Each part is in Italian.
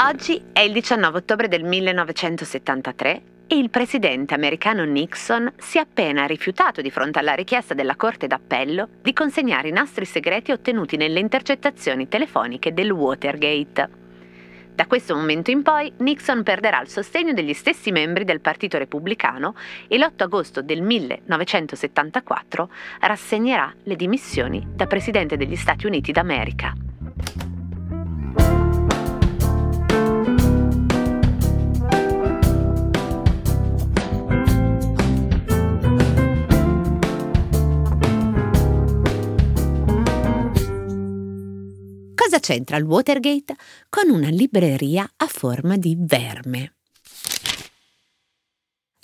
Oggi è il 19 ottobre del 1973 e il presidente americano Nixon si è appena rifiutato di fronte alla richiesta della Corte d'Appello di consegnare i nastri segreti ottenuti nelle intercettazioni telefoniche del Watergate. Da questo momento in poi Nixon perderà il sostegno degli stessi membri del Partito Repubblicano e l'8 agosto del 1974 rassegnerà le dimissioni da Presidente degli Stati Uniti d'America. Cosa c'entra il Watergate con una libreria a forma di verme?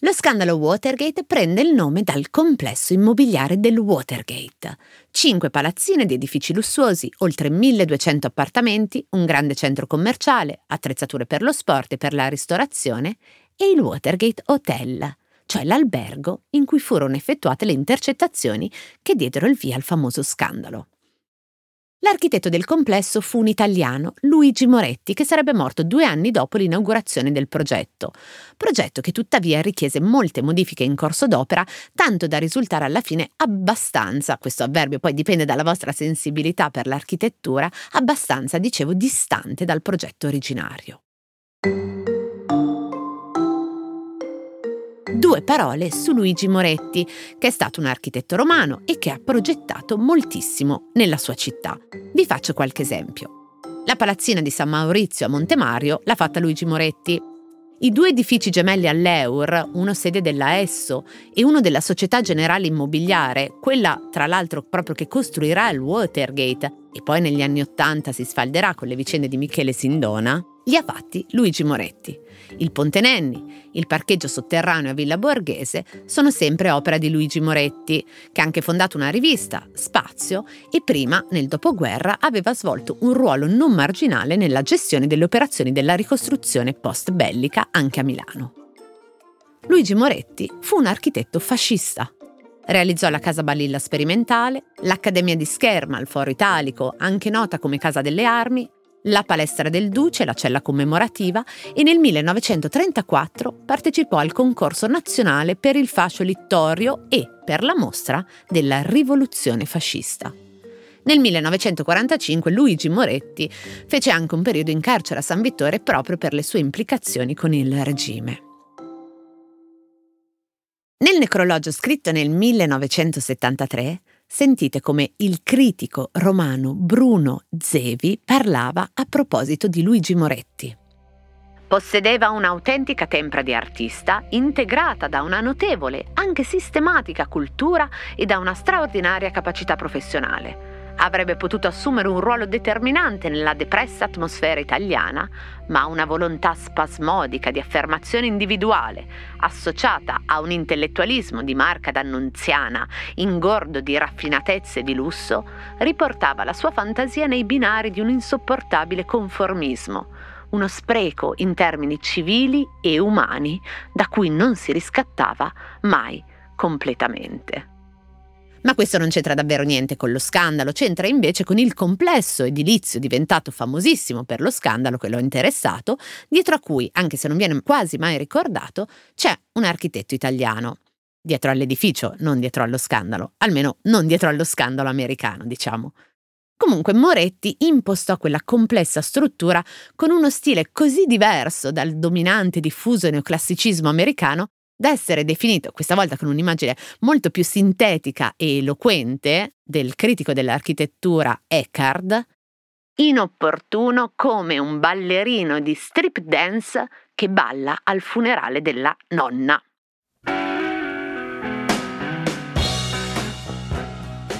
Lo scandalo Watergate prende il nome dal complesso immobiliare del Watergate. Cinque palazzine di edifici lussuosi, oltre 1200 appartamenti, un grande centro commerciale, attrezzature per lo sport e per la ristorazione e il Watergate Hotel, cioè l'albergo in cui furono effettuate le intercettazioni che diedero il via al famoso scandalo. L'architetto del complesso fu un italiano, Luigi Moretti, che sarebbe morto due anni dopo l'inaugurazione del progetto. Progetto che tuttavia richiese molte modifiche in corso d'opera, tanto da risultare alla fine abbastanza, questo avverbio poi dipende dalla vostra sensibilità per l'architettura, abbastanza, dicevo, distante dal progetto originario. Due parole su Luigi Moretti, che è stato un architetto romano e che ha progettato moltissimo nella sua città. Vi faccio qualche esempio. La palazzina di San Maurizio a Montemario l'ha fatta Luigi Moretti. I due edifici gemelli all'Eur, uno sede della Esso e uno della Società Generale Immobiliare, quella tra l'altro proprio che costruirà il Watergate e poi negli anni Ottanta si sfalderà con le vicende di Michele Sindona, li ha fatti Luigi Moretti. Il Ponte Nenni, il parcheggio sotterraneo a Villa Borghese sono sempre opera di Luigi Moretti, che ha anche fondato una rivista, Spazio, e prima, nel dopoguerra, aveva svolto un ruolo non marginale nella gestione delle operazioni della ricostruzione post-bellica anche a Milano. Luigi Moretti fu un architetto fascista. Realizzò la Casa Balilla Sperimentale, l'Accademia di Scherma al Foro Italico, anche nota come Casa delle Armi, la palestra del Duce, la cella commemorativa e nel 1934 partecipò al concorso nazionale per il fascio littorio e per la mostra della rivoluzione fascista. Nel 1945 Luigi Moretti fece anche un periodo in carcere a San Vittore proprio per le sue implicazioni con il regime. Nel necrologio scritto nel 1973 sentite come il critico romano Bruno Zevi parlava a proposito di Luigi Moretti. Possedeva un'autentica tempra di artista, integrata da una notevole, anche sistematica cultura e da una straordinaria capacità professionale avrebbe potuto assumere un ruolo determinante nella depressa atmosfera italiana, ma una volontà spasmodica di affermazione individuale, associata a un intellettualismo di marca d'annunziana, ingordo di raffinatezze e di lusso, riportava la sua fantasia nei binari di un insopportabile conformismo, uno spreco in termini civili e umani da cui non si riscattava mai completamente. Ma questo non c'entra davvero niente con lo scandalo, c'entra invece con il complesso edilizio diventato famosissimo per lo scandalo che l'ho interessato, dietro a cui, anche se non viene quasi mai ricordato, c'è un architetto italiano. Dietro all'edificio, non dietro allo scandalo, almeno non dietro allo scandalo americano, diciamo. Comunque Moretti impostò quella complessa struttura con uno stile così diverso dal dominante diffuso neoclassicismo americano da essere definito, questa volta con un'immagine molto più sintetica e eloquente, del critico dell'architettura Eckhard, inopportuno come un ballerino di strip dance che balla al funerale della nonna.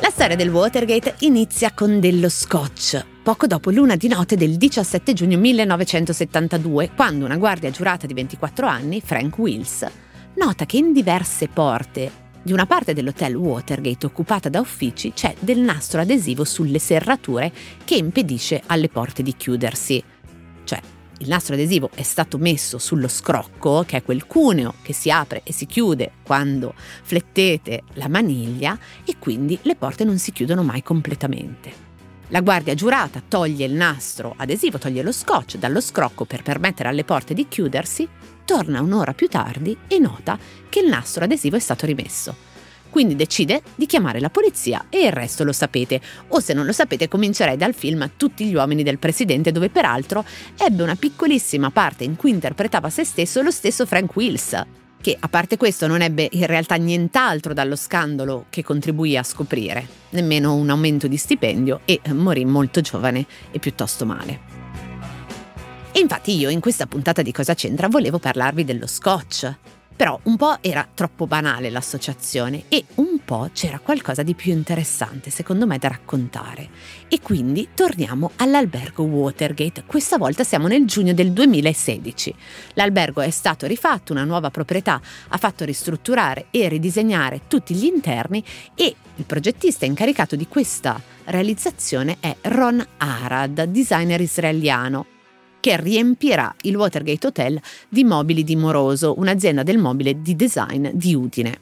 La storia del Watergate inizia con dello scotch, poco dopo l'una di notte del 17 giugno 1972, quando una guardia giurata di 24 anni, Frank Wills, nota che in diverse porte di una parte dell'hotel Watergate occupata da uffici c'è del nastro adesivo sulle serrature che impedisce alle porte di chiudersi. Cioè, il nastro adesivo è stato messo sullo scrocco, che è quel cuneo che si apre e si chiude quando flettete la maniglia e quindi le porte non si chiudono mai completamente. La guardia giurata toglie il nastro adesivo, toglie lo scotch dallo scrocco per permettere alle porte di chiudersi, torna un'ora più tardi e nota che il nastro adesivo è stato rimesso. Quindi decide di chiamare la polizia e il resto lo sapete. O se non lo sapete comincerei dal film Tutti gli uomini del presidente dove peraltro ebbe una piccolissima parte in cui interpretava se stesso lo stesso Frank Wills che a parte questo non ebbe in realtà nient'altro dallo scandalo che contribuì a scoprire, nemmeno un aumento di stipendio e morì molto giovane e piuttosto male. E infatti io in questa puntata di Cosa c'entra volevo parlarvi dello scotch, però un po' era troppo banale l'associazione e un po' c'era qualcosa di più interessante secondo me da raccontare. E quindi torniamo all'albergo Watergate. Questa volta siamo nel giugno del 2016. L'albergo è stato rifatto, una nuova proprietà ha fatto ristrutturare e ridisegnare tutti gli interni e il progettista incaricato di questa realizzazione è Ron Arad, designer israeliano che riempirà il Watergate Hotel di mobili di Moroso, un'azienda del mobile di design di Udine.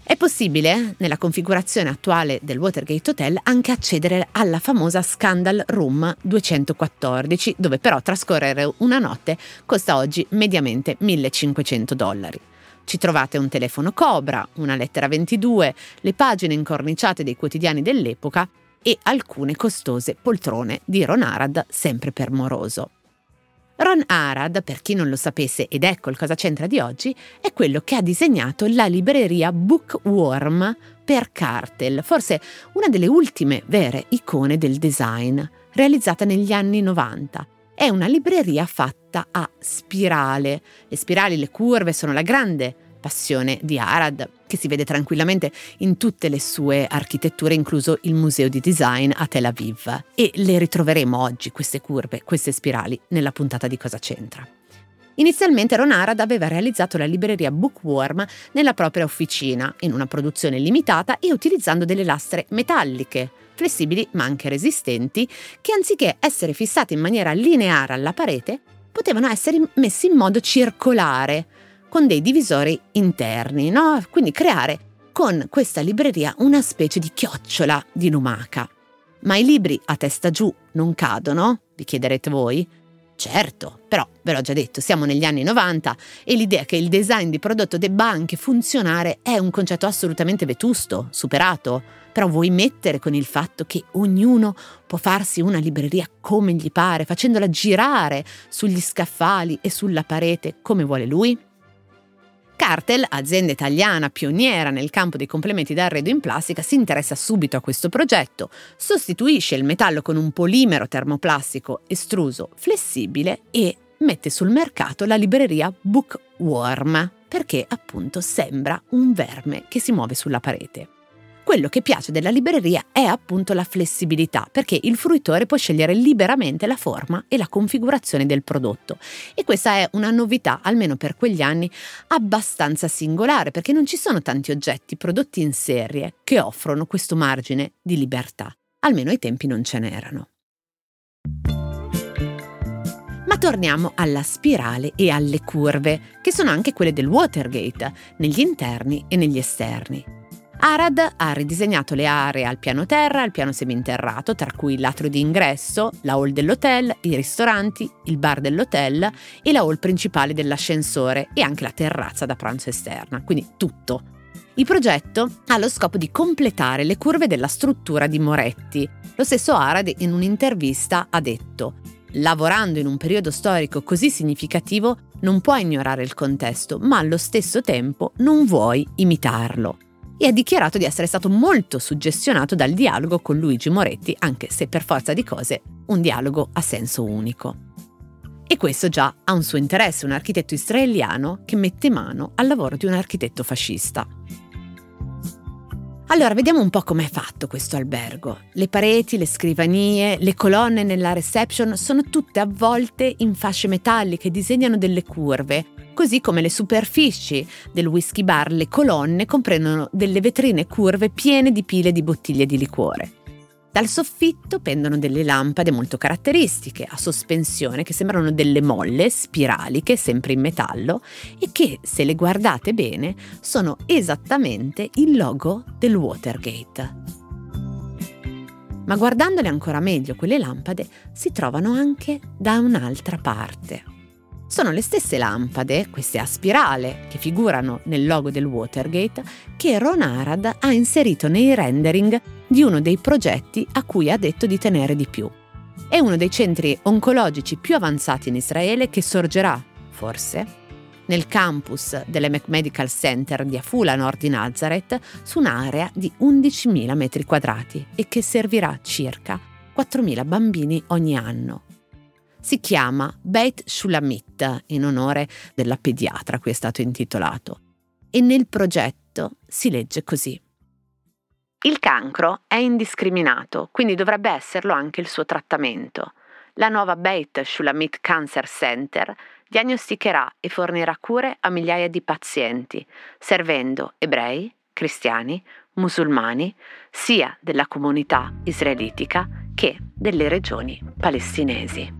È possibile, nella configurazione attuale del Watergate Hotel, anche accedere alla famosa Scandal Room 214, dove però trascorrere una notte costa oggi mediamente 1500 dollari. Ci trovate un telefono Cobra, una lettera 22, le pagine incorniciate dei quotidiani dell'epoca e alcune costose poltrone di Ron Arad, sempre per moroso. Ron Arad, per chi non lo sapesse ed ecco il cosa c'entra di oggi, è quello che ha disegnato la libreria Bookworm per Cartel, forse una delle ultime vere icone del design, realizzata negli anni 90. È una libreria fatta a spirale. Le spirali, le curve sono la grande passione di Arad, che si vede tranquillamente in tutte le sue architetture, incluso il Museo di Design a Tel Aviv. E le ritroveremo oggi, queste curve, queste spirali, nella puntata di Cosa c'entra. Inizialmente Ron Arad aveva realizzato la libreria Bookworm nella propria officina, in una produzione limitata e utilizzando delle lastre metalliche, flessibili ma anche resistenti, che anziché essere fissate in maniera lineare alla parete, potevano essere messi in modo circolare, con dei divisori interni, no? Quindi creare con questa libreria una specie di chiocciola di lumaca. Ma i libri a testa giù non cadono? Vi chiederete voi? Certo, però ve l'ho già detto, siamo negli anni 90 e l'idea che il design di prodotto debba anche funzionare è un concetto assolutamente vetusto, superato. Però vuoi mettere con il fatto che ognuno può farsi una libreria come gli pare, facendola girare sugli scaffali e sulla parete come vuole lui? Cartel, azienda italiana pioniera nel campo dei complementi d'arredo in plastica, si interessa subito a questo progetto, sostituisce il metallo con un polimero termoplastico estruso flessibile e mette sul mercato la libreria Bookworm, perché appunto sembra un verme che si muove sulla parete. Quello che piace della libreria è appunto la flessibilità, perché il fruitore può scegliere liberamente la forma e la configurazione del prodotto. E questa è una novità, almeno per quegli anni, abbastanza singolare, perché non ci sono tanti oggetti prodotti in serie che offrono questo margine di libertà. Almeno ai tempi non ce n'erano. Ma torniamo alla spirale e alle curve, che sono anche quelle del Watergate, negli interni e negli esterni. Arad ha ridisegnato le aree al piano terra e al piano seminterrato, tra cui l'atrio di ingresso, la hall dell'hotel, i ristoranti, il bar dell'hotel e la hall principale dell'ascensore e anche la terrazza da pranzo esterna, quindi tutto. Il progetto ha lo scopo di completare le curve della struttura di Moretti. Lo stesso Arad in un'intervista ha detto Lavorando in un periodo storico così significativo non puoi ignorare il contesto, ma allo stesso tempo non vuoi imitarlo e ha dichiarato di essere stato molto suggestionato dal dialogo con Luigi Moretti, anche se per forza di cose un dialogo a senso unico. E questo già ha un suo interesse, un architetto israeliano che mette mano al lavoro di un architetto fascista. Allora, vediamo un po' com'è fatto questo albergo. Le pareti, le scrivanie, le colonne nella reception sono tutte avvolte in fasce metalliche, disegnano delle curve, così come le superfici del whisky bar, le colonne comprendono delle vetrine curve piene di pile di bottiglie di liquore. Dal soffitto pendono delle lampade molto caratteristiche, a sospensione, che sembrano delle molle spiraliche, sempre in metallo, e che, se le guardate bene, sono esattamente il logo del Watergate. Ma guardandole ancora meglio, quelle lampade si trovano anche da un'altra parte. Sono le stesse lampade, queste a spirale, che figurano nel logo del Watergate, che Ron Arad ha inserito nei rendering di uno dei progetti a cui ha detto di tenere di più. È uno dei centri oncologici più avanzati in Israele che sorgerà, forse, nel campus delle McMedical Center di Afula Nord di Nazareth su un'area di 11.000 metri quadrati e che servirà circa 4.000 bambini ogni anno. Si chiama Beit Shulamit in onore della pediatra a cui è stato intitolato e nel progetto si legge così. Il cancro è indiscriminato, quindi dovrebbe esserlo anche il suo trattamento. La nuova Beit Shulamit Cancer Center diagnosticherà e fornirà cure a migliaia di pazienti, servendo ebrei, cristiani, musulmani, sia della comunità israelitica che delle regioni palestinesi.